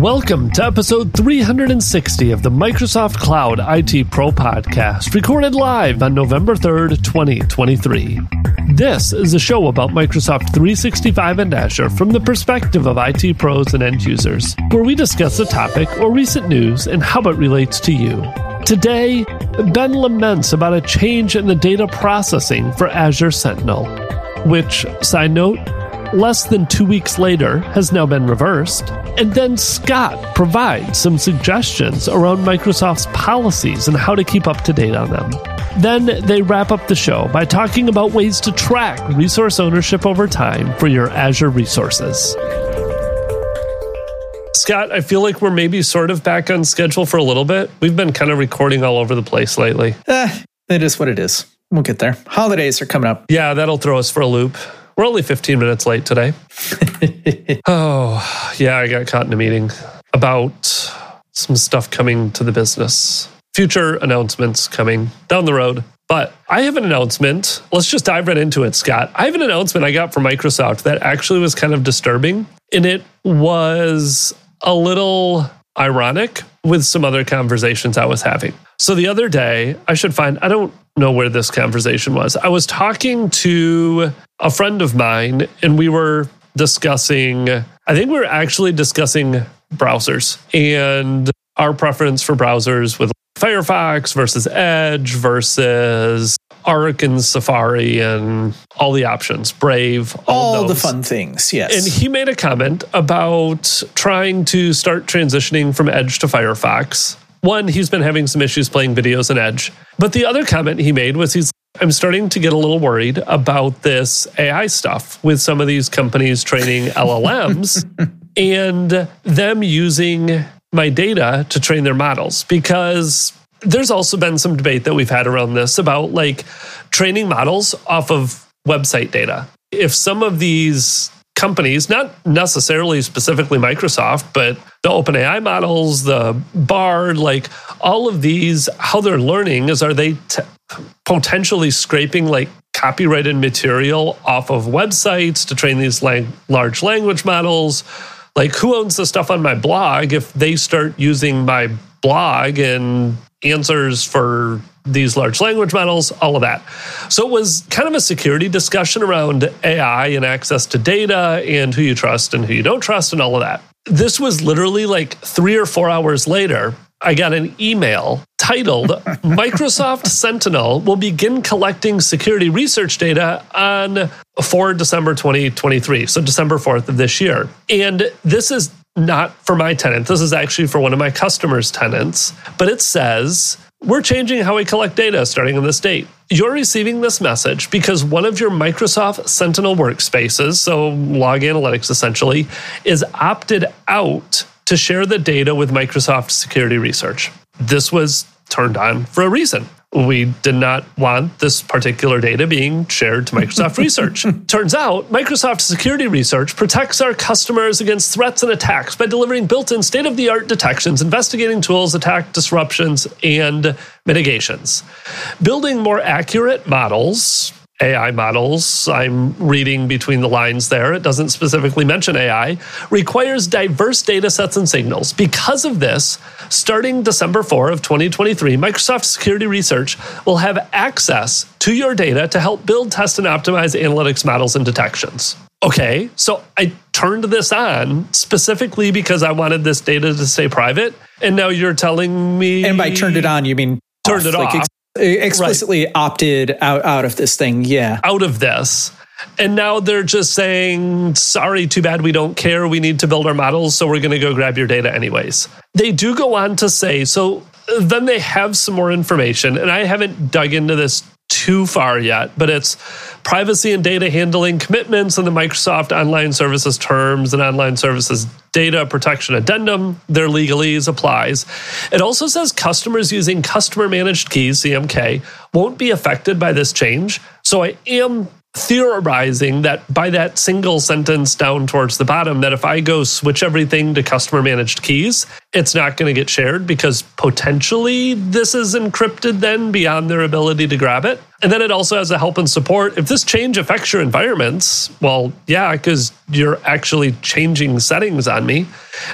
Welcome to episode 360 of the Microsoft Cloud IT Pro podcast, recorded live on November 3rd, 2023. This is a show about Microsoft 365 and Azure from the perspective of IT pros and end users, where we discuss a topic or recent news and how it relates to you. Today, Ben laments about a change in the data processing for Azure Sentinel, which, side note, less than two weeks later has now been reversed. And then Scott provides some suggestions around Microsoft's policies and how to keep up to date on them. Then they wrap up the show by talking about ways to track resource ownership over time for your Azure resources. Scott, I feel like we're maybe sort of back on schedule for a little bit. We've been kind of recording all over the place lately. Eh, it is what it is. We'll get there. Holidays are coming up. Yeah, that'll throw us for a loop. We're only 15 minutes late today. oh, yeah, I got caught in a meeting about some stuff coming to the business. Future announcements coming down the road. But I have an announcement. Let's just dive right into it, Scott. I have an announcement I got from Microsoft that actually was kind of disturbing. And it was a little ironic with some other conversations I was having. So the other day, I should find, I don't know where this conversation was. I was talking to a friend of mine, and we were discussing, I think we were actually discussing browsers and our preference for browsers with Firefox versus Edge versus Arc and Safari and all the options, Brave, all, all the fun things. Yes. And he made a comment about trying to start transitioning from Edge to Firefox. One, he's been having some issues playing videos in Edge. But the other comment he made was he's I'm starting to get a little worried about this AI stuff with some of these companies training LLMs and them using my data to train their models because there's also been some debate that we've had around this about like training models off of website data. If some of these companies, not necessarily specifically Microsoft, but the OpenAI models, the Bard, like all of these, how they're learning is are they t- potentially scraping like copyrighted material off of websites to train these lang- large language models? Like, who owns the stuff on my blog if they start using my blog and answers for these large language models, all of that. So it was kind of a security discussion around AI and access to data and who you trust and who you don't trust and all of that. This was literally like three or four hours later. I got an email titled Microsoft Sentinel will begin collecting security research data on for December 2023. So December 4th of this year. And this is not for my tenant. This is actually for one of my customers' tenants. But it says, we're changing how we collect data starting on this date. You're receiving this message because one of your Microsoft Sentinel workspaces, so log analytics essentially, is opted out to share the data with Microsoft Security Research. This was turned on for a reason we did not want this particular data being shared to Microsoft Research. Turns out, Microsoft Security Research protects our customers against threats and attacks by delivering built in state of the art detections, investigating tools, attack disruptions, and mitigations. Building more accurate models AI models, I'm reading between the lines there, it doesn't specifically mention AI, requires diverse data sets and signals. Because of this, starting December 4 of 2023, Microsoft Security Research will have access to your data to help build, test, and optimize analytics models and detections. Okay, so I turned this on specifically because I wanted this data to stay private. And now you're telling me. And by turned it on, you mean turned off, it like off explicitly right. opted out, out of this thing. Yeah. Out of this. And now they're just saying, sorry, too bad, we don't care. We need to build our models, so we're going to go grab your data anyways. They do go on to say, so then they have some more information, and I haven't dug into this too far yet, but it's privacy and data handling commitments and the Microsoft Online Services terms and Online Services Data Protection Addendum, their legalese applies. It also says customers using customer managed keys, CMK, won't be affected by this change. So I am theorizing that by that single sentence down towards the bottom, that if I go switch everything to customer managed keys, it's not going to get shared because potentially this is encrypted then beyond their ability to grab it. And then it also has a help and support. If this change affects your environments, well, yeah, because you're actually changing settings on me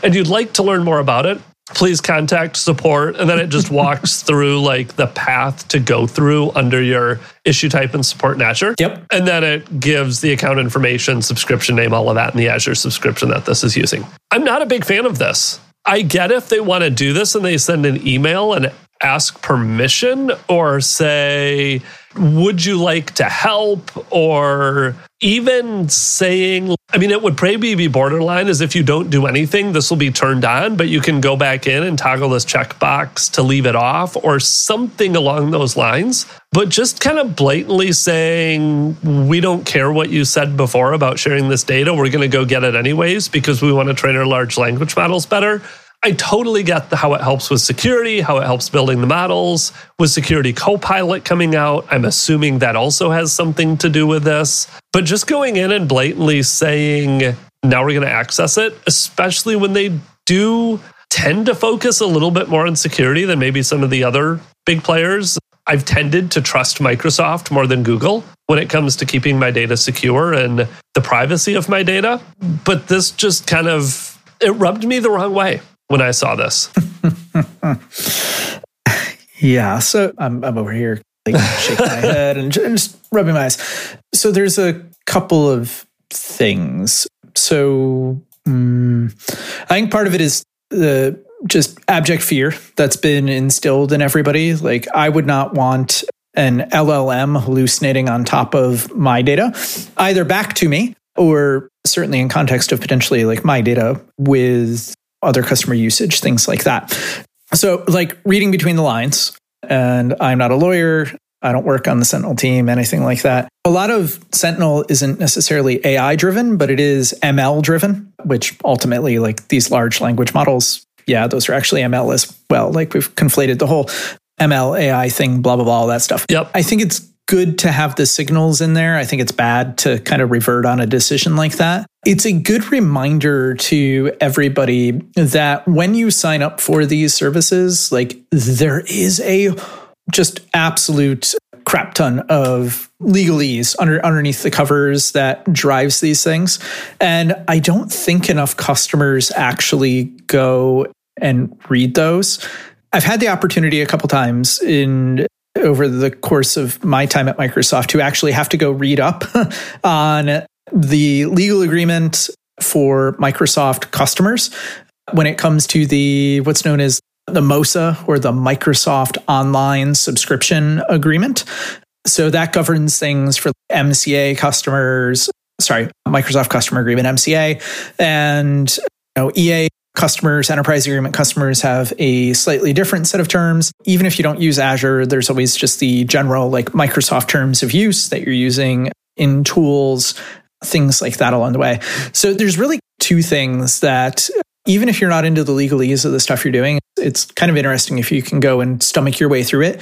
and you'd like to learn more about it, please contact support. And then it just walks through like the path to go through under your issue type and support in azure Yep. and then it gives the account information subscription name all of that in the azure subscription that this is using. I'm not a big fan of this. I get if they want to do this and they send an email and ask permission or say would you like to help? or even saying i mean it would probably be borderline as if you don't do anything this will be turned on but you can go back in and toggle this checkbox to leave it off or something along those lines. But just kind of blatantly saying we don't care what you said before about sharing this data we're going to go get it anyways because we want to train our large language models better I totally get the, how it helps with security, how it helps building the models. With Security Copilot coming out, I'm assuming that also has something to do with this. But just going in and blatantly saying, now we're going to access it, especially when they do tend to focus a little bit more on security than maybe some of the other big players. I've tended to trust Microsoft more than Google when it comes to keeping my data secure and the privacy of my data. But this just kind of it rubbed me the wrong way when I saw this. Yeah. So I'm, I'm over here like shaking my head and just rubbing my eyes. So there's a couple of things. So mm, I think part of it is the just abject fear that's been instilled in everybody. Like I would not want an LLM hallucinating on top of my data, either back to me or certainly in context of potentially like my data with other customer usage, things like that. So, like reading between the lines, and I'm not a lawyer. I don't work on the Sentinel team, anything like that. A lot of Sentinel isn't necessarily AI driven, but it is ML driven, which ultimately, like these large language models, yeah, those are actually ML as well. Like we've conflated the whole ML AI thing, blah, blah, blah, all that stuff. Yep. I think it's good to have the signals in there. I think it's bad to kind of revert on a decision like that. It's a good reminder to everybody that when you sign up for these services, like there is a just absolute crap ton of legalese under underneath the covers that drives these things. And I don't think enough customers actually go and read those. I've had the opportunity a couple times in over the course of my time at Microsoft to actually have to go read up on the legal agreement for Microsoft customers when it comes to the what's known as the MOSA or the Microsoft Online Subscription Agreement. So that governs things for MCA customers, sorry, Microsoft Customer Agreement, MCA, and you know, EA customers, enterprise agreement customers have a slightly different set of terms. Even if you don't use Azure, there's always just the general like Microsoft terms of use that you're using in tools, things like that along the way. So there's really two things that even if you're not into the legalese of the stuff you're doing, it's kind of interesting if you can go and stomach your way through it.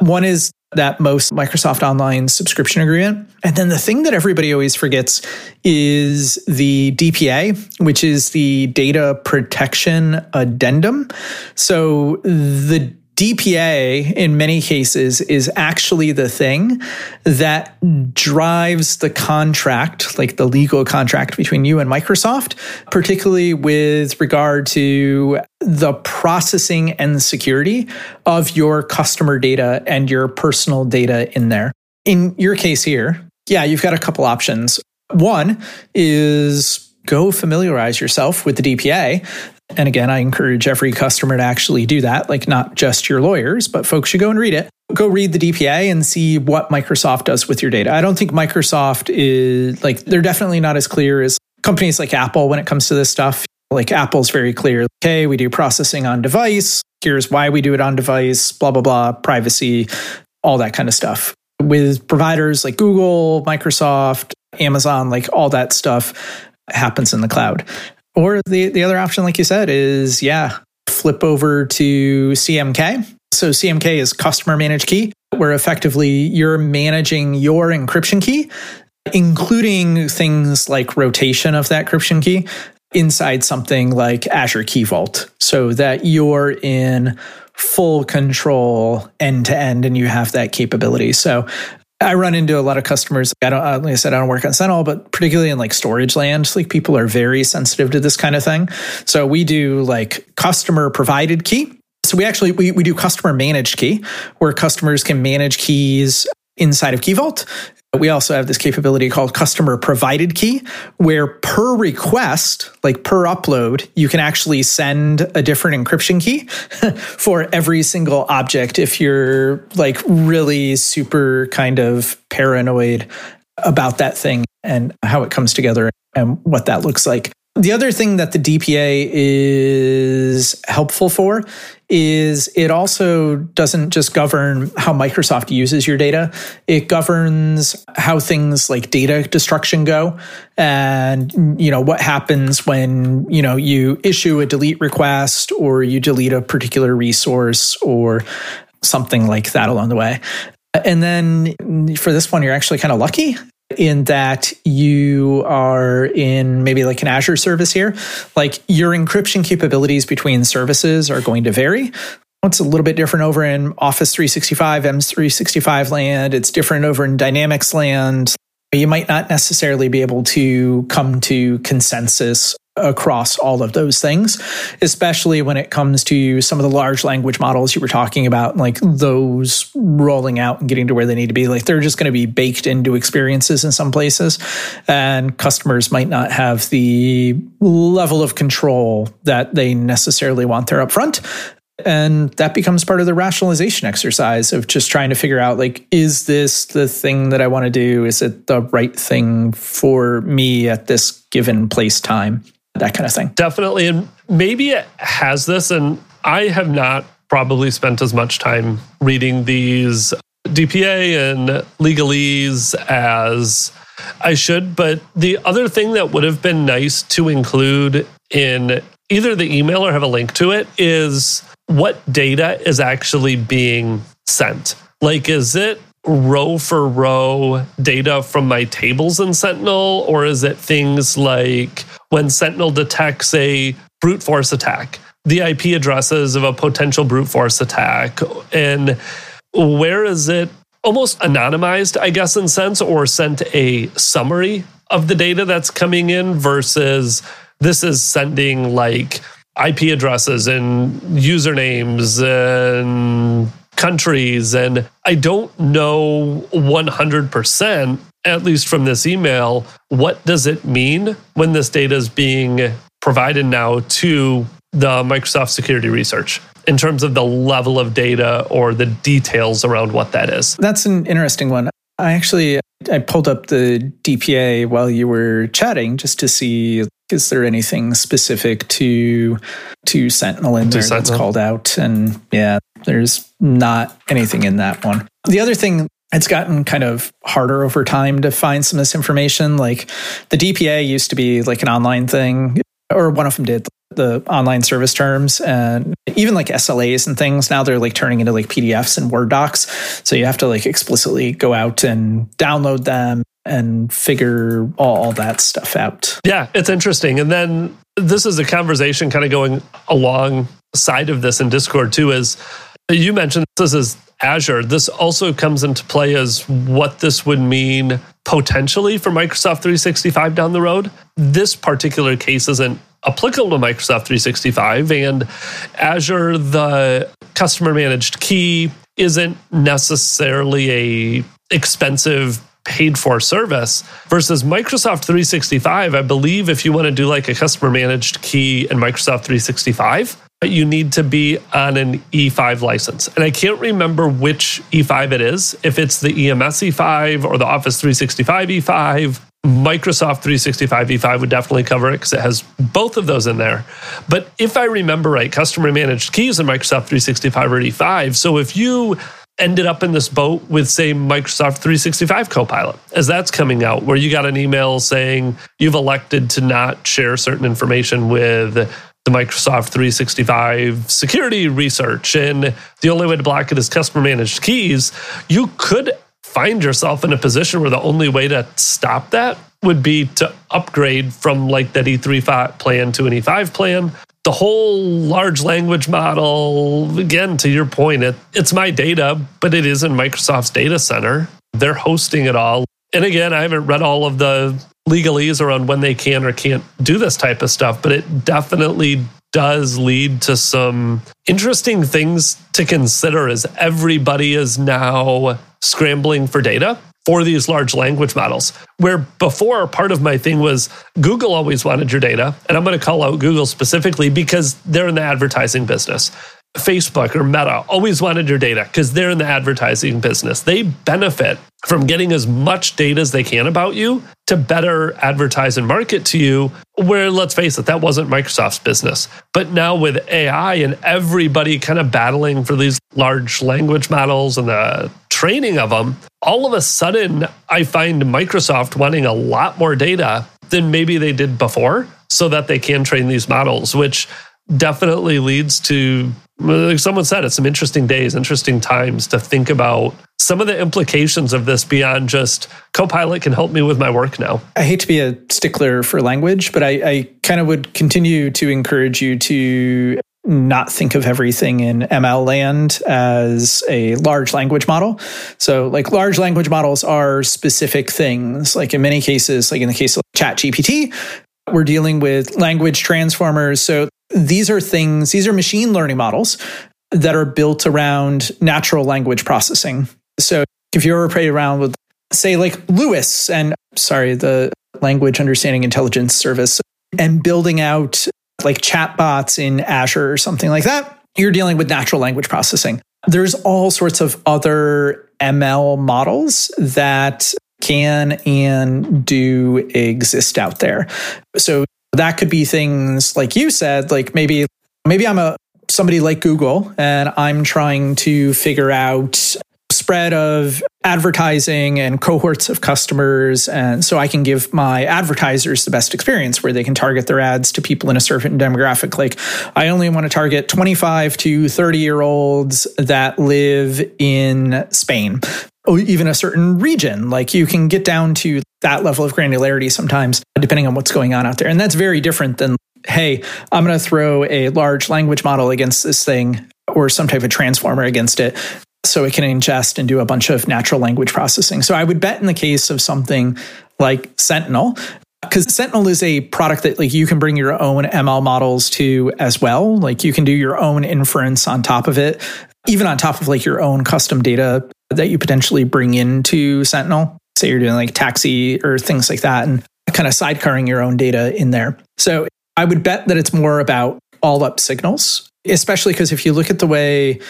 One is that most Microsoft Online subscription agreement. And then the thing that everybody always forgets is the DPA, which is the data protection addendum. So the DPA, in many cases, is actually the thing that drives the contract, like the legal contract between you and Microsoft, particularly with regard to the processing and security of your customer data and your personal data in there. In your case here, yeah, you've got a couple options. One is go familiarize yourself with the DPA. And again, I encourage every customer to actually do that, like not just your lawyers, but folks should go and read it. Go read the DPA and see what Microsoft does with your data. I don't think Microsoft is like, they're definitely not as clear as companies like Apple when it comes to this stuff. Like Apple's very clear. Okay, we do processing on device. Here's why we do it on device, blah, blah, blah, privacy, all that kind of stuff. With providers like Google, Microsoft, Amazon, like all that stuff happens in the cloud. Or the, the other option, like you said, is yeah, flip over to CMK. So CMK is customer managed key, where effectively you're managing your encryption key including things like rotation of that encryption key inside something like Azure Key Vault so that you're in full control end to end and you have that capability. So I run into a lot of customers. I don't, like I said, I don't work on Sentinel, but particularly in like storage land, like people are very sensitive to this kind of thing. So we do like customer provided key. So we actually we, we do customer managed key where customers can manage keys inside of Key Vault we also have this capability called customer provided key, where per request, like per upload, you can actually send a different encryption key for every single object if you're like really super kind of paranoid about that thing and how it comes together and what that looks like. The other thing that the DPA is helpful for is it also doesn't just govern how Microsoft uses your data. It governs how things like data destruction go and you know what happens when you know you issue a delete request or you delete a particular resource or something like that along the way. And then for this one, you're actually kind of lucky in that you are in maybe like an Azure service here. Like your encryption capabilities between services are going to vary. It's a little bit different over in Office 365, M365 land. It's different over in Dynamics land. You might not necessarily be able to come to consensus across all of those things, especially when it comes to some of the large language models you were talking about, like those rolling out and getting to where they need to be. Like they're just going to be baked into experiences in some places, and customers might not have the level of control that they necessarily want there up front. And that becomes part of the rationalization exercise of just trying to figure out like, is this the thing that I want to do? Is it the right thing for me at this given place time? That kind of thing. Definitely. And maybe it has this, and I have not probably spent as much time reading these DPA and legalese as I should. But the other thing that would have been nice to include in either the email or have a link to it is what data is actually being sent. Like, is it row for row data from my tables in Sentinel, or is it things like when Sentinel detects a brute force attack, the IP addresses of a potential brute force attack, and where is it almost anonymized, I guess, in sense, or sent a summary of the data that's coming in versus this is sending like IP addresses and usernames and countries. And I don't know 100%, at least from this email, what does it mean when this data is being provided now to the Microsoft security research in terms of the level of data or the details around what that is? That's an interesting one. I actually I pulled up the DPA while you were chatting just to see is there anything specific to to Sentinel in there Sentinel. that's called out? And yeah, there's not anything in that one. The other thing it's gotten kind of harder over time to find some of this information. Like the DPA used to be like an online thing, or one of them did the online service terms and even like SLAs and things. Now they're like turning into like PDFs and Word docs. So you have to like explicitly go out and download them and figure all, that stuff out. Yeah, it's interesting. And then this is a conversation kind of going alongside of this in Discord too, is you mentioned this is Azure. This also comes into play as what this would mean potentially for Microsoft 365 down the road. This particular case isn't applicable to Microsoft 365 and Azure, the customer managed key isn't necessarily a expensive paid for service versus Microsoft 365. I believe if you want to do like a customer managed key in Microsoft 365, you need to be on an E5 license. And I can't remember which E5 it is, if it's the EMS E5 or the Office 365 E5. Microsoft 365 E5 would definitely cover it because it has both of those in there. But if I remember right, customer managed keys in Microsoft 365 are E5. So if you ended up in this boat with, say, Microsoft 365 Copilot, as that's coming out, where you got an email saying you've elected to not share certain information with the Microsoft 365 security research. And the only way to block it is customer managed keys. You could find yourself in a position where the only way to stop that would be to upgrade from like that E3 plan to an E5 plan. The whole large language model, again, to your point, it, it's my data, but it is in Microsoft's data center. They're hosting it all. And again, I haven't read all of the legalese around when they can or can't do this type of stuff, but it definitely does lead to some interesting things to consider as everybody is now scrambling for data for these large language models. Where before, part of my thing was Google always wanted your data. And I'm going to call out Google specifically because they're in the advertising business. Facebook or Meta always wanted your data because they're in the advertising business. They benefit from getting as much data as they can about you to better advertise and market to you. Where, let's face it, that wasn't Microsoft's business. But now with AI and everybody kind of battling for these large language models and the training of them, all of a sudden, I find Microsoft wanting a lot more data than maybe they did before so that they can train these models, which definitely leads to like someone said it's some interesting days interesting times to think about some of the implications of this beyond just copilot can help me with my work now i hate to be a stickler for language but i, I kind of would continue to encourage you to not think of everything in ML land as a large language model. So, like, large language models are specific things. Like, in many cases, like in the case of ChatGPT, we're dealing with language transformers. So, these are things, these are machine learning models that are built around natural language processing. So if you ever play around with, say, like LUIS and sorry, the language understanding intelligence service and building out like chatbots in Azure or something like that, you're dealing with natural language processing. There's all sorts of other ML models that can and do exist out there. So that could be things like you said, like maybe maybe I'm a somebody like Google and I'm trying to figure out spread of advertising and cohorts of customers. And so I can give my advertisers the best experience where they can target their ads to people in a certain demographic. Like I only want to target 25 to 30 year olds that live in Spain or even a certain region. Like you can get down to that level of granularity sometimes, depending on what's going on out there. And that's very different than, hey, I'm going to throw a large language model against this thing or some type of transformer against it so it can ingest and do a bunch of natural language processing. So I would bet in the case of something like Sentinel, because Sentinel is a product that like you can bring your own ML models to as well. Like you can do your own inference on top of it, even on top of like your own custom data that you potentially bring into Sentinel say you're doing like TAXII or things like that and kind of sidecarring your own data in there. So I would bet that it's more about all up signals, especially because if you look at the way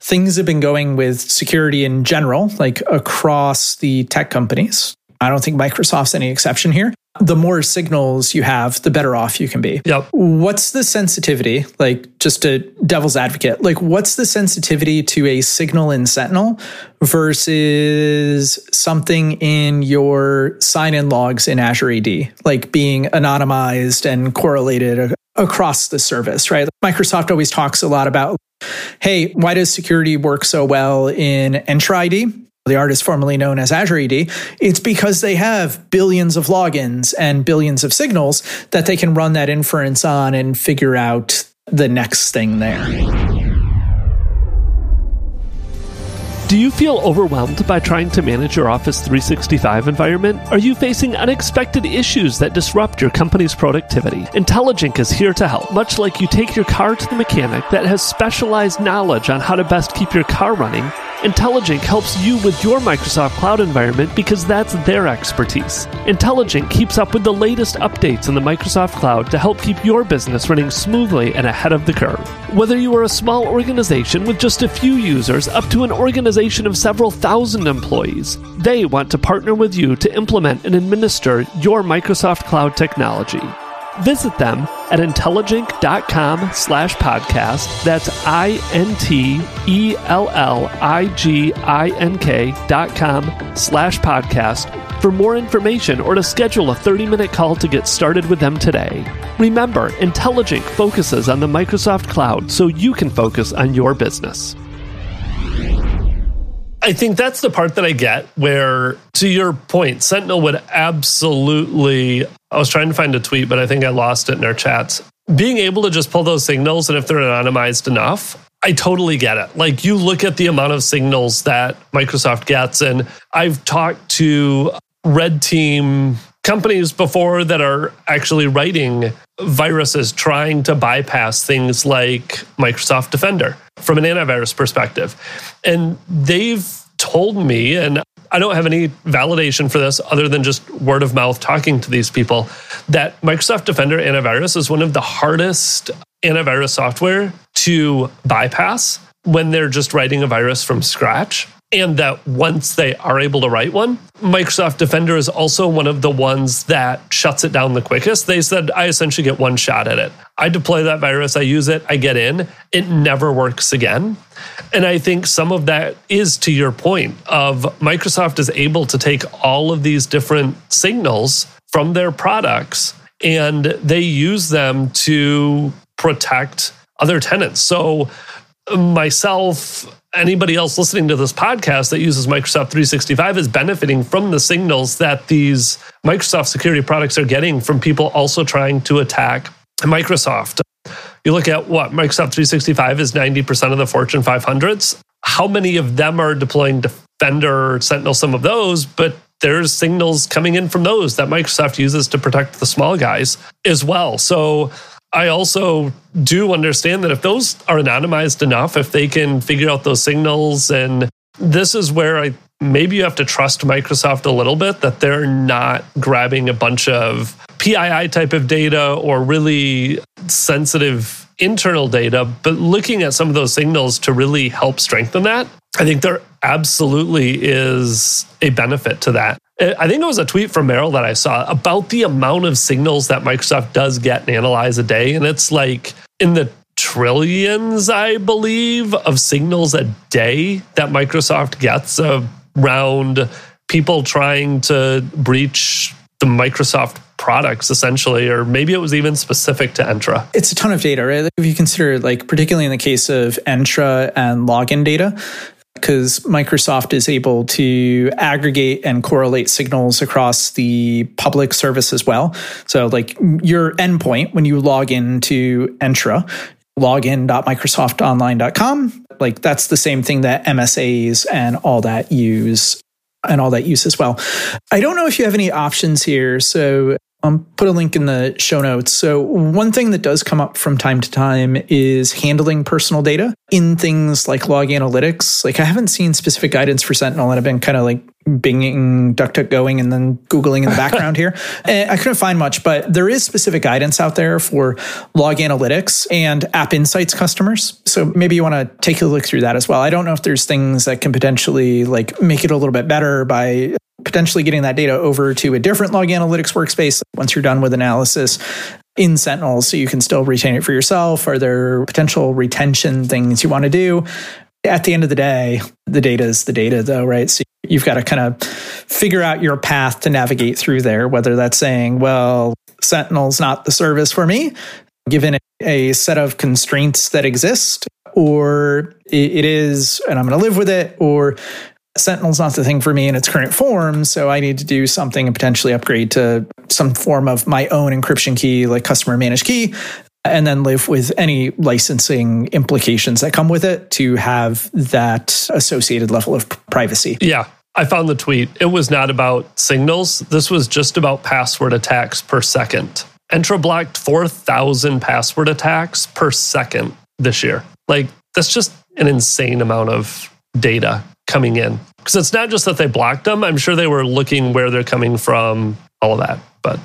things have been going with security in general, like across the tech companies, I don't think Microsoft's any exception here the more signals you have, the better off you can be. Yep. What's the sensitivity? Like, just a devil's advocate, like, what's the sensitivity to a signal in Sentinel versus something in your sign in logs in Azure AD, like being anonymized and correlated across the service, right? Microsoft always talks a lot about, hey, why does security work so well in Entra ID? the artist formerly known as Azure AD, it's because they have billions of logins and billions of signals that they can run that inference on and figure out the next thing there. Do you feel overwhelmed by trying to manage your Office 365 environment? Are you facing unexpected issues that disrupt your company's productivity? Intelligink is here to help, much like you take your car to the mechanic that has specialized knowledge on how to best keep your car running Intelligink helps you with your Microsoft Cloud environment because that's their expertise. Intelligink keeps up with the latest updates in the Microsoft Cloud to help keep your business running smoothly and ahead of the curve. Whether you are a small organization with just a few users up to an organization of several thousand employees, they want to partner with you to implement and administer your Microsoft Cloud technology. Visit them at intelligink.com slash podcast. That's I-N-T-E-L-L-I-G-I-N-K dot com slash podcast for more information or to schedule a 30-minute call to get started with them today. Remember, Intelligink focuses on the Microsoft Cloud so you can focus on your business. I think that's the part that I get where, to your point, Sentinel would absolutely. I was trying to find a tweet, but I think I lost it in our chats. Being able to just pull those signals, and if they're anonymized enough, I totally get it. Like you look at the amount of signals that Microsoft gets, and I've talked to red team companies before that are actually writing viruses trying to bypass things like Microsoft Defender from an antivirus perspective. And they've told me, and I don't have any validation for this other than just word of mouth talking to these people, that Microsoft Defender antivirus is one of the hardest antivirus software to bypass when they're just writing a virus from scratch and that once they are able to write one, Microsoft Defender is also one of the ones that shuts it down the quickest. They said, I essentially get one shot at it. I deploy that virus, I use it, I get in, it never works again. And I think some of that is to your point of Microsoft is able to take all of these different signals from their products and they use them to protect other tenants. So myself anybody else listening to this podcast that uses Microsoft 365 is benefiting from the signals that these Microsoft security products are getting from people also trying to attack Microsoft. You look at what Microsoft 365 is 90% of the Fortune 500s. How many of them are deploying Defender, Sentinel, some of those, but there's signals coming in from those that Microsoft uses to protect the small guys as well. So I also do understand that if those are anonymized enough, if they can figure out those signals, and this is where I maybe you have to trust Microsoft a little bit that they're not grabbing a bunch of PII type of data or really sensitive internal data, but looking at some of those signals to really help strengthen that. I think there absolutely is a benefit to that. Uh, I think it was a tweet from Merrill that I saw about the amount of signals that Microsoft does get and analyze a day. And it's like in the trillions, I believe, of signals a day that Microsoft gets around people trying to breach the Microsoft products essentially or maybe it was even specific to entra it's a ton of data right if you consider like particularly in the case of entra and login data because Microsoft is able to aggregate and correlate signals across the public service as well. So, like your endpoint, when you log into Entra, login.microsoftonline.com, like that's the same thing that MSAs and all that use and all that use as well. I don't know if you have any options here. So I'll put a link in the show notes. So, one thing that does come up from time to time is handling personal data in things like log analytics. Like, I haven't seen specific guidance for Sentinel, and I've been kind of like binging, DuckDuckGoing, and then Googling in the background here. And eh, I couldn't find much, but there is specific guidance out there for log analytics and App Insights customers. So, maybe you want to take a look through that as well. I don't know if there's things that can potentially like make it a little bit better by potentially getting that data over to a different log analytics workspace once you're done with analysis in Sentinel so you can still retain it for yourself? Are there potential retention things you want to do? At the end of the day, the data is the data, though, right? So you've got to kind of figure out your path to navigate through there, whether that's saying, well, Sentinel's not the service for me, given a set of constraints that exist, or it is, and I'm going to live with it, or Sentinel's not the thing for me in its current form, so I need to do something and potentially upgrade to some form of my own encryption key, like customer managed key, and then live with any licensing implications that come with it to have that associated level of privacy. Yeah. I found the tweet. It was not about signals. This was just about password attacks per second. Entra blocked 4,000 password attacks per second this year. Like, that's just an insane amount of data coming in. Because it's not just that they blocked them, I'm sure they were looking where they're coming from, all of that. But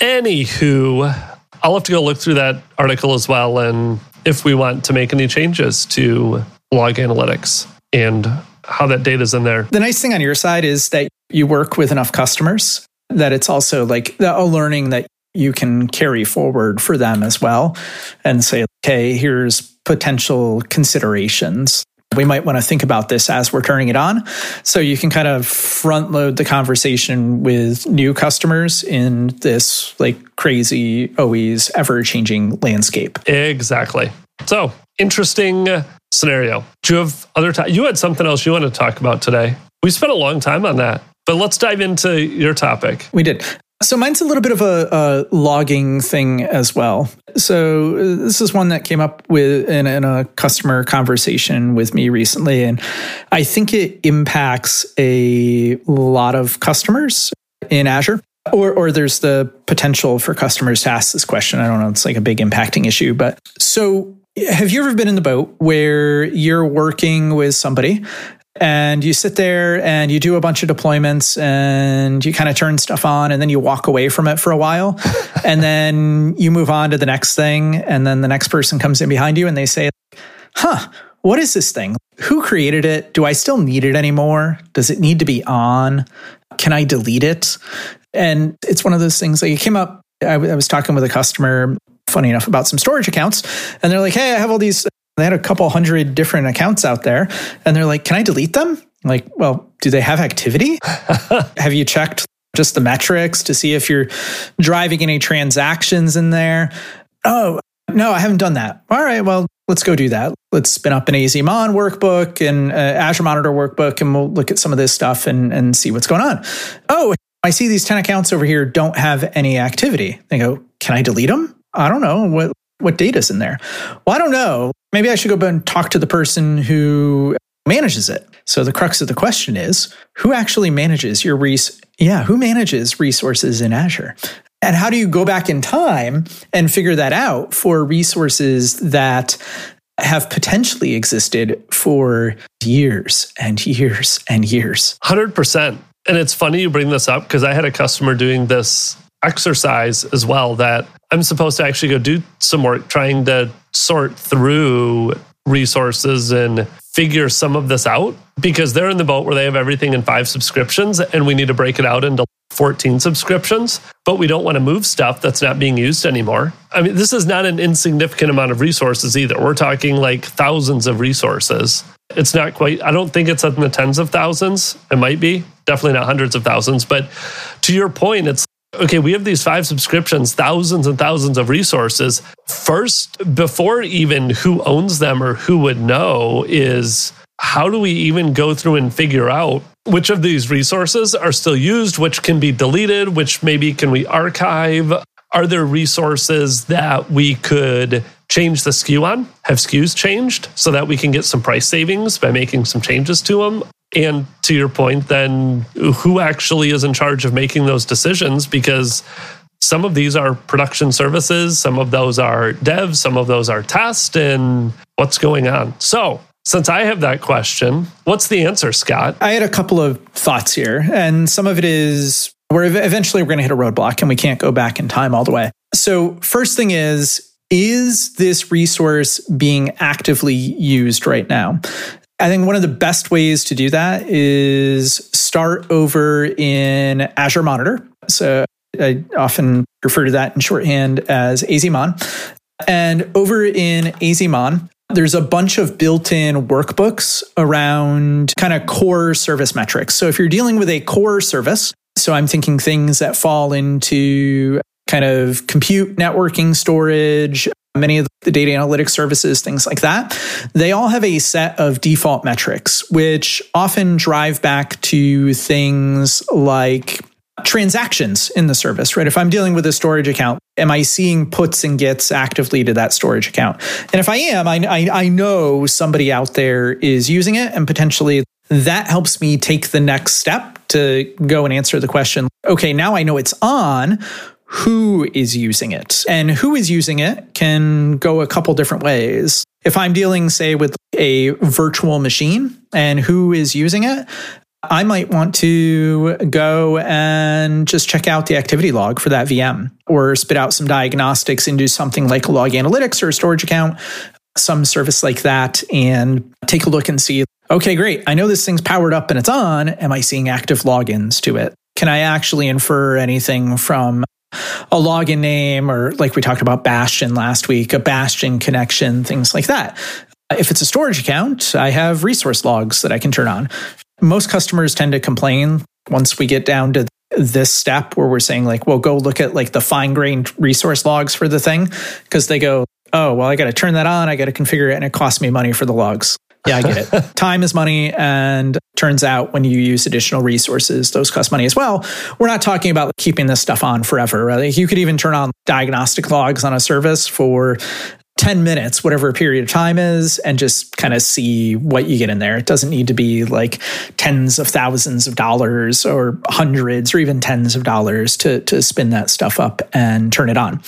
anywho, I'll have to go look through that article as well. And if we want to make any changes to log analytics and how that data is in there. The nice thing on your side is that you work with enough customers that it's also like a learning that you can carry forward for them as well and say, okay, here's potential considerations we might want to think about this as we're turning it on. So you can kind of front load the conversation with new customers in this like crazy, always ever changing landscape. Exactly. So interesting uh, scenario. Do you have other time? You had something else you want to talk about today. We spent a long time on that, but let's dive into your topic. We did. So mine's a little bit of a, a, logging thing as well. So uh, this is one that came up with in, in, a customer conversation with me recently, and I think it impacts a lot of customers in Azure. Or, or there's the potential for customers to ask this question. I don't know. It's like a big impacting issue. But so have you ever been in the boat where you're working with somebody and you sit there and you do a bunch of deployments and you kind of turn stuff on and then you walk away from it for a while. And then you move on to the next thing and then the next person comes in behind you and they say huh what is this thing? Who created it? Do i still need it anymore? Does it need to be on? Can i delete it? And it's one of those things like it came up I, w- I was talking with a customer funny enough about some storage accounts. And they're like hey i have all these they had a couple hundred different accounts out there and they're like, can I delete them? I'm like, well, do they have activity? have you checked just the metrics to see if you're driving any transactions in there? Oh, no, I haven't done that. All right, well, let's go do that. Let's spin up an AZMon workbook and uh, Azure Monitor workbook, and we'll look at some of this stuff and, and see what's going on. Oh, I see these 10 accounts over here don't have any activity. They go, can I delete them? I don't know. What, what data's in there? Well, I don't know. Maybe I should go and talk to the person who manages it. So the crux of the question is who actually manages your res yeah, who manages resources in Azure? And how do you go back in time and figure that out for resources that have potentially existed for years and years and years? 100%. And it's funny you bring this up because I had a customer doing this exercise as well that I'm supposed to actually go do some work trying to sort through resources and figure some of this out because they're in the boat where they have everything in five subscriptions and we need to break it out into 14 subscriptions, but we don't want to move stuff that's not being used anymore. I mean, this is not an insignificant amount of resources either. We're talking like thousands of resources. It's not quite, I don't think it's in the tens of thousands. It might be, definitely not hundreds of thousands. But to your point, it's okay, we have these five subscriptions, thousands and thousands of resources. First, before even who owns them or who would know, is how do we even go through and figure out which of these resources are still used, which can be deleted, which maybe can we archive? Are there resources that we could change the SKU on? Have SKUs changed so that we can get some price savings by making some changes to them? And to your point, then who actually is in charge of making those decisions? Because some of these are production services, some of those are devs, some of those are test, and what's going on. So, since I have that question, what's the answer, Scott? I had a couple of thoughts here, and some of it is we're eventually we're going to hit a roadblock and we can't go back in time all the way. So, first thing is, is this resource being actively used right now? I think one of the best ways to do that is start over in Azure Monitor. So I often refer to that in shorthand as AZMon. And over in AZMon, there's a bunch of built in workbooks around kind of core service metrics. So if you're dealing with a core service, so I'm thinking things that fall into kind of compute, networking, storage, many of the data analytics services, things like that, they all have a set of default metrics, which often drive back to things like transactions in the service, right? If I'm dealing with a storage account, am I seeing puts and gets actively to that storage account? And if I am, I, I, I know somebody out there is using it and potentially that helps me take the next step to go and answer the question okay, now I know it's on who is using it. And who is using it can go a couple different ways. If I'm dealing, say, with a virtual machine and who is using it, I might want to go and just check out the activity log for that VM or spit out some diagnostics into something like a log analytics or a storage account, some service like that, and take a look and see okay, great. I know this thing's powered up and it's on. Am I seeing active logins to it? Can I actually infer anything from a login name or like we talked about Bastion last week, a Bastion connection, things like that. If it's a storage account, I have resource logs that I can turn on. Most customers tend to complain once we get down to this step where we're saying like, well, go look at like the fine grained resource logs for the thing because they go, oh, well, I got to turn that on. I got to configure it and it costs me money for the logs. Yeah, I get it. Time is money. And turns out when you use additional resources, those cost money as well. We're not talking about keeping this stuff on forever. Right? You could even turn on diagnostic logs on a service for 10 minutes, whatever period of time is, and just kind of see what you get in there. It doesn't need to be like tens of thousands of dollars or hundreds or even tens of dollars to, to spin that stuff up and turn it on.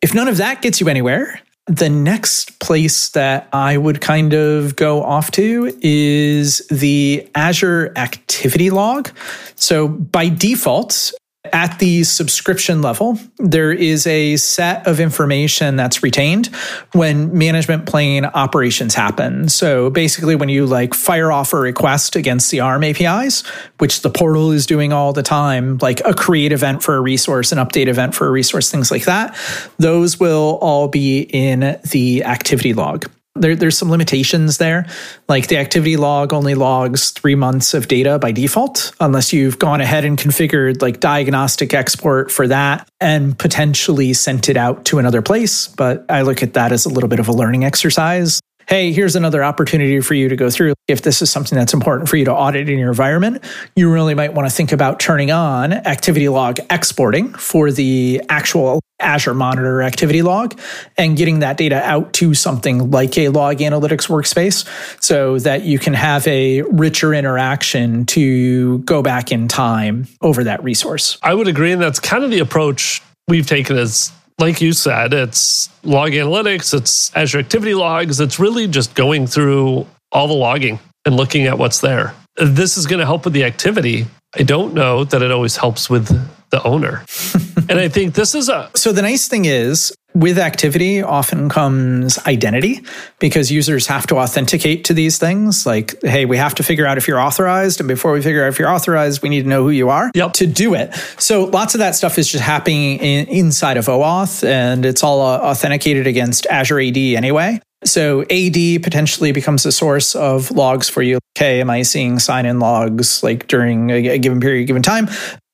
If none of that gets you anywhere, the next place that I would kind of go off to is the Azure Activity Log. So by default, at the subscription level, there is a set of information that's retained when management plane operations happen. So basically, when you like fire off a request against the ARM APIs, which the portal is doing all the time, like a create event for a resource, an update event for a resource, things like that, those will all be in the activity log there, there's some limitations there. Like the activity log only logs three months of data by default, unless you've gone ahead and configured like diagnostic export for that and potentially sent it out to another place. But I look at that as a little bit of a learning exercise hey, here's another opportunity for you to go through. If this is something that's important for you to audit in your environment, you really might want to think about turning on activity log exporting for the actual Azure Monitor activity log and getting that data out to something like a log analytics workspace so that you can have a richer interaction to go back in time over that resource. I would agree. And that's kind of the approach we've taken as like you said, it's log analytics, it's Azure activity logs. It's really just going through all the logging and looking at what's there. This is going to help with the activity. I don't know that it always helps with the owner. and I think this is a. So the nice thing is, with activity often comes identity because users have to authenticate to these things. Like, hey, we have to figure out if you're authorized. And before we figure out if you're authorized, we need to know who you are yep. to do it. So lots of that stuff is just happening in, inside of OAuth and it's all uh, authenticated against Azure AD anyway. So AD potentially becomes a source of logs for you. Okay, am I seeing sign in logs like during a given period, given time?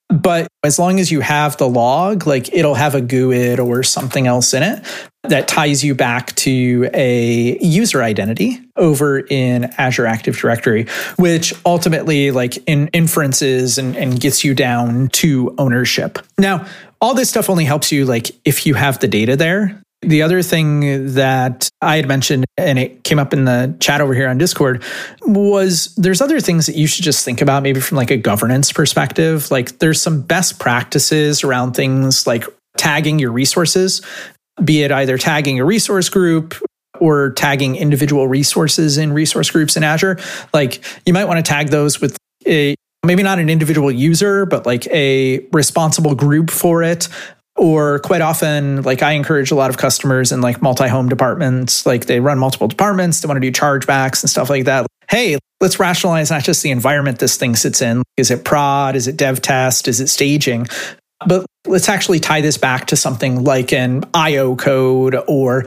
But as long as you have the log, like it'll have a GUID or something else in it that ties you back to a user identity over in Azure Active Directory, which ultimately like in inferences and, and gets you down to ownership. Now, all this stuff only helps you like if you have the data there. The other thing that I had mentioned, and it came up in the chat over here on Discord, was there's other things that you should just think about, maybe from like a governance perspective. Like there's some best practices around things like tagging your resources, be it either tagging a resource group or tagging individual resources in resource groups in Azure. Like you might want to tag those with a maybe not an individual user, but like a responsible group for it or quite often like i encourage a lot of customers in like multi-home departments like they run multiple departments they want to do chargebacks and stuff like that. Hey let's rationalize not just the environment this thing sits in. Is it prod? Is it dev test? Is it staging? But let's actually tie this back to something like an io code or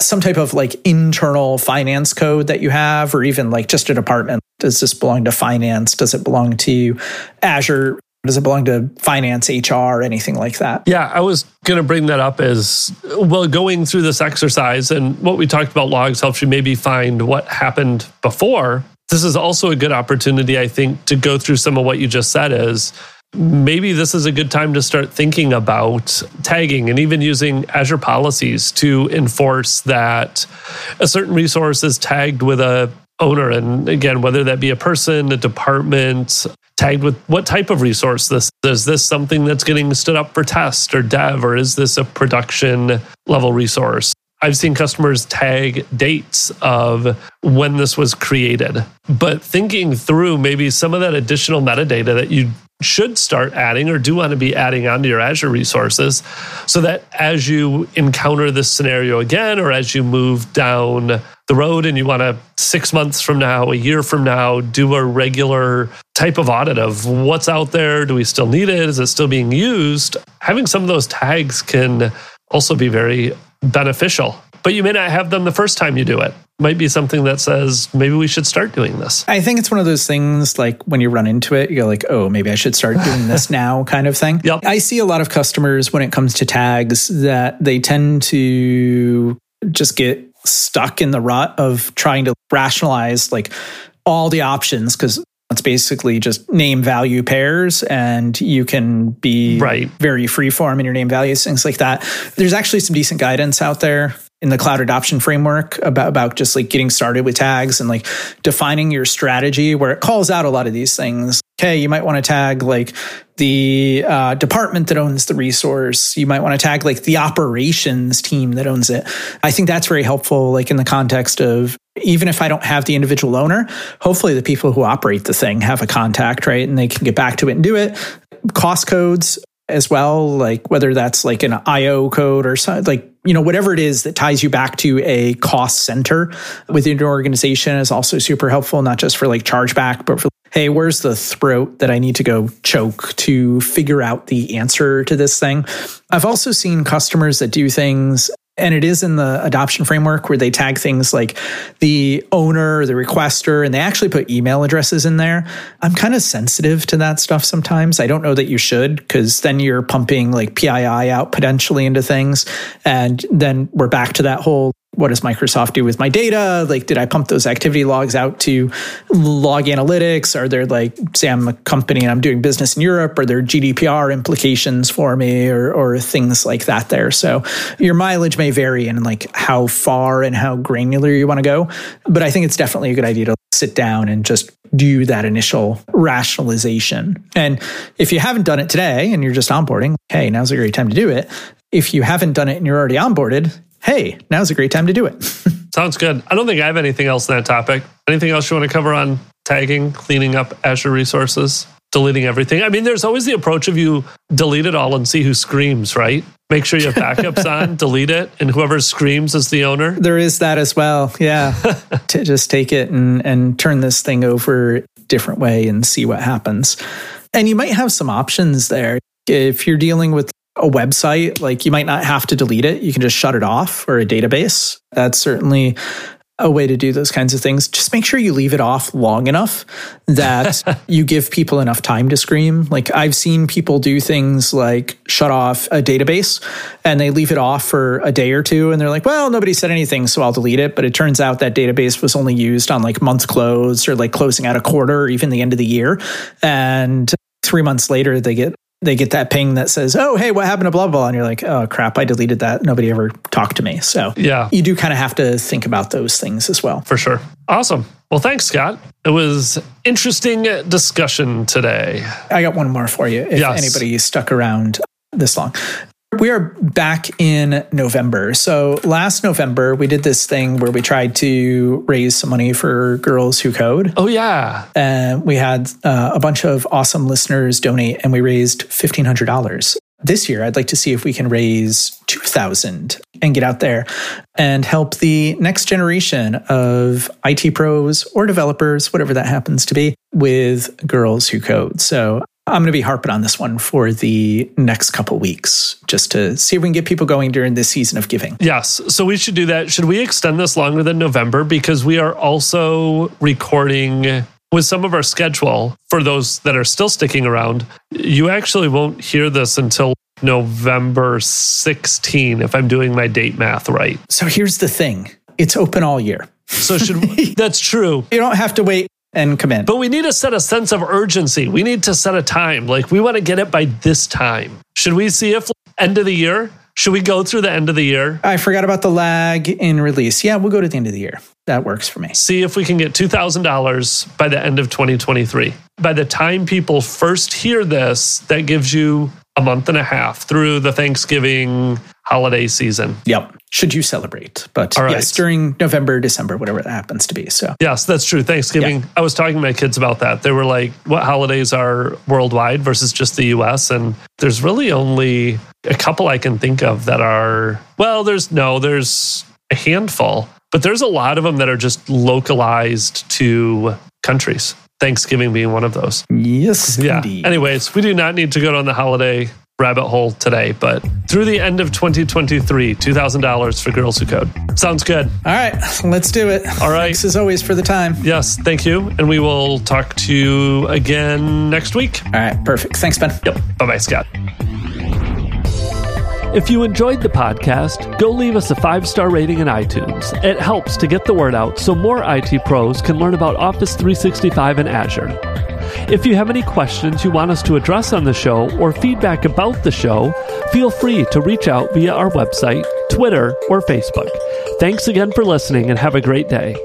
some type of like internal finance code that you have or even like just a department. Does this belong to finance? Does it belong to azure does it belong to finance, HR, or anything like that? Yeah, I was going to bring that up as well. Going through this exercise and what we talked about logs helps you maybe find what happened before. This is also a good opportunity, I think, to go through some of what you just said. Is maybe this is a good time to start thinking about tagging and even using Azure policies to enforce that a certain resource is tagged with a owner and again whether that be a person a department tagged with what type of resource? This is this something that's getting stood up for test or dev or is this a production level resource? I've seen customers tag dates of when this was created, but thinking through maybe some of that additional metadata that you should start adding or do want to be adding onto your Azure resources so that as you encounter this scenario again, or as you move down the road and you want to six months from now, a year from now, do a regular type of audit of what's out there. Do we still need it? Is it still being used? Having some of those tags can also be very beneficial but you may not have them the first time you do it. Might be something that says maybe we should start doing this. I think it's one of those things like when you run into it, you're like, oh, maybe I should start doing this now, kind of thing. Yep. I see a lot of customers when it comes to tags that they tend to just get stuck in the rut of trying to rationalize like all the options because it's basically just name value pairs, and you can be right. very freeform in your name values, things like that. There's actually some decent guidance out there in the cloud adoption framework about, about just like getting started with tags and like defining your strategy where it calls out a lot of these things. Okay, you might want to tag like the uh, department that owns the resource. You might want to tag like the operations team that owns it. I think that's very helpful, like in the context of even if I don't have the individual owner, hopefully the people who operate the thing have a contact, right? And they can get back to it and do it. Cost codes as well, like whether that's like an IO code or something, like, you know, whatever it is that ties you back to a cost center within your organization is also super helpful, not just for like chargeback, but for, hey, where's the throat that I need to go choke to figure out the answer to this thing? I've also seen customers that do things and it is in the adoption framework where they tag things like the owner, the requester, and they actually put email addresses in there. I'm kind of sensitive to that stuff sometimes. I don't know that you should because then you're pumping like PII out potentially into things. And then we're back to that whole what does Microsoft do with my data? Like, did I pump those activity logs out to log analytics? Are there like, say I'm a company and I'm doing business in Europe, are there GDPR implications for me or, or things like that there? So your mileage may vary in like how far and how granular you want to go. But I think it's definitely a good idea to sit down and just do that initial rationalization. And if you haven't done it today and you're just onboarding, hey, now's a great time to do it. If you haven't done it and you're already onboarded, hey, now's a great time to do it. Sounds good. I don't think I have anything else on that topic. Anything else you want to cover on tagging, cleaning up Azure resources, deleting everything? I mean, there's always the approach of you delete it all and see who screams, right? Make sure you have backups on, delete it, and whoever screams is the owner. There is that as well. Yeah. to just take it and, and turn this thing over different way and see what happens. And you might have some options there. If you're dealing with a website, like you might not have to delete it. You can just shut it off or a database. That's certainly a way to do those kinds of things. Just make sure you leave it off long enough that you give people enough time to scream. Like I've seen people do things like shut off a database and they leave it off for a day or two and they're like, well, nobody said anything, so I'll delete it. But it turns out that database was only used on like month close or like closing out a quarter or even the end of the year. And three months later, they get they get that ping that says, "Oh, hey, what happened to blah blah?" And you're like, "Oh crap, I deleted that. Nobody ever talked to me." So yeah, you do kind of have to think about those things as well. For sure. Awesome. Well, thanks, Scott. It was interesting discussion today. I got one more for you. If yes. anybody stuck around this long. We are back in November. So last November, we did this thing where we tried to raise some money for Girls Who Code. Oh, yeah. And we had uh, a bunch of awesome listeners donate, and we raised $1,500. This year, I'd like to see if we can raise 2000 and get out there and help the next generation of IT pros or developers, whatever that happens to be, with Girls Who Code. So I'm going to be harping on this one for the next couple weeks just to see if we can get people going during this season of giving. Yes. So we should do that. Should we extend this longer than November? Because we are also recording with some of our schedule for those that are still sticking around. You actually won't hear this until November 16, if I'm doing my date math right. So here's the thing it's open all year. So should that's true. You don't have to wait and come in. But we need to set a sense of urgency. We need to set a time. Like we want to get it by this time. Should we see if end of the year? Should we go through the end of the year? I forgot about the lag in release. Yeah, we'll go to the end of the year. That works for me. See if we can get $2,000 by the end of 2023. By the time people first hear this, that gives you a month and a half through the Thanksgiving holiday season. Yep. Should you celebrate? But right. yes, during November, December, whatever that happens to be. So yes, that's true. Thanksgiving. Yeah. I was talking to my kids about that. They were like, "What holidays are worldwide versus just the U.S.?" And there's really only a couple I can think of that are. Well, there's no. There's a handful, but there's a lot of them that are just localized to countries. Thanksgiving being one of those. Yes, yeah. Indeed. Anyways, we do not need to go down the holiday rabbit hole today, but through the end of 2023, $2,000 for Girls Who Code. Sounds good. All right, let's do it. All right. Thanks as always for the time. Yes, thank you. And we will talk to you again next week. All right, perfect. Thanks, Ben. Yep. Bye bye, Scott. If you enjoyed the podcast, go leave us a five star rating in iTunes. It helps to get the word out so more IT pros can learn about Office 365 and Azure. If you have any questions you want us to address on the show or feedback about the show, feel free to reach out via our website, Twitter, or Facebook. Thanks again for listening and have a great day.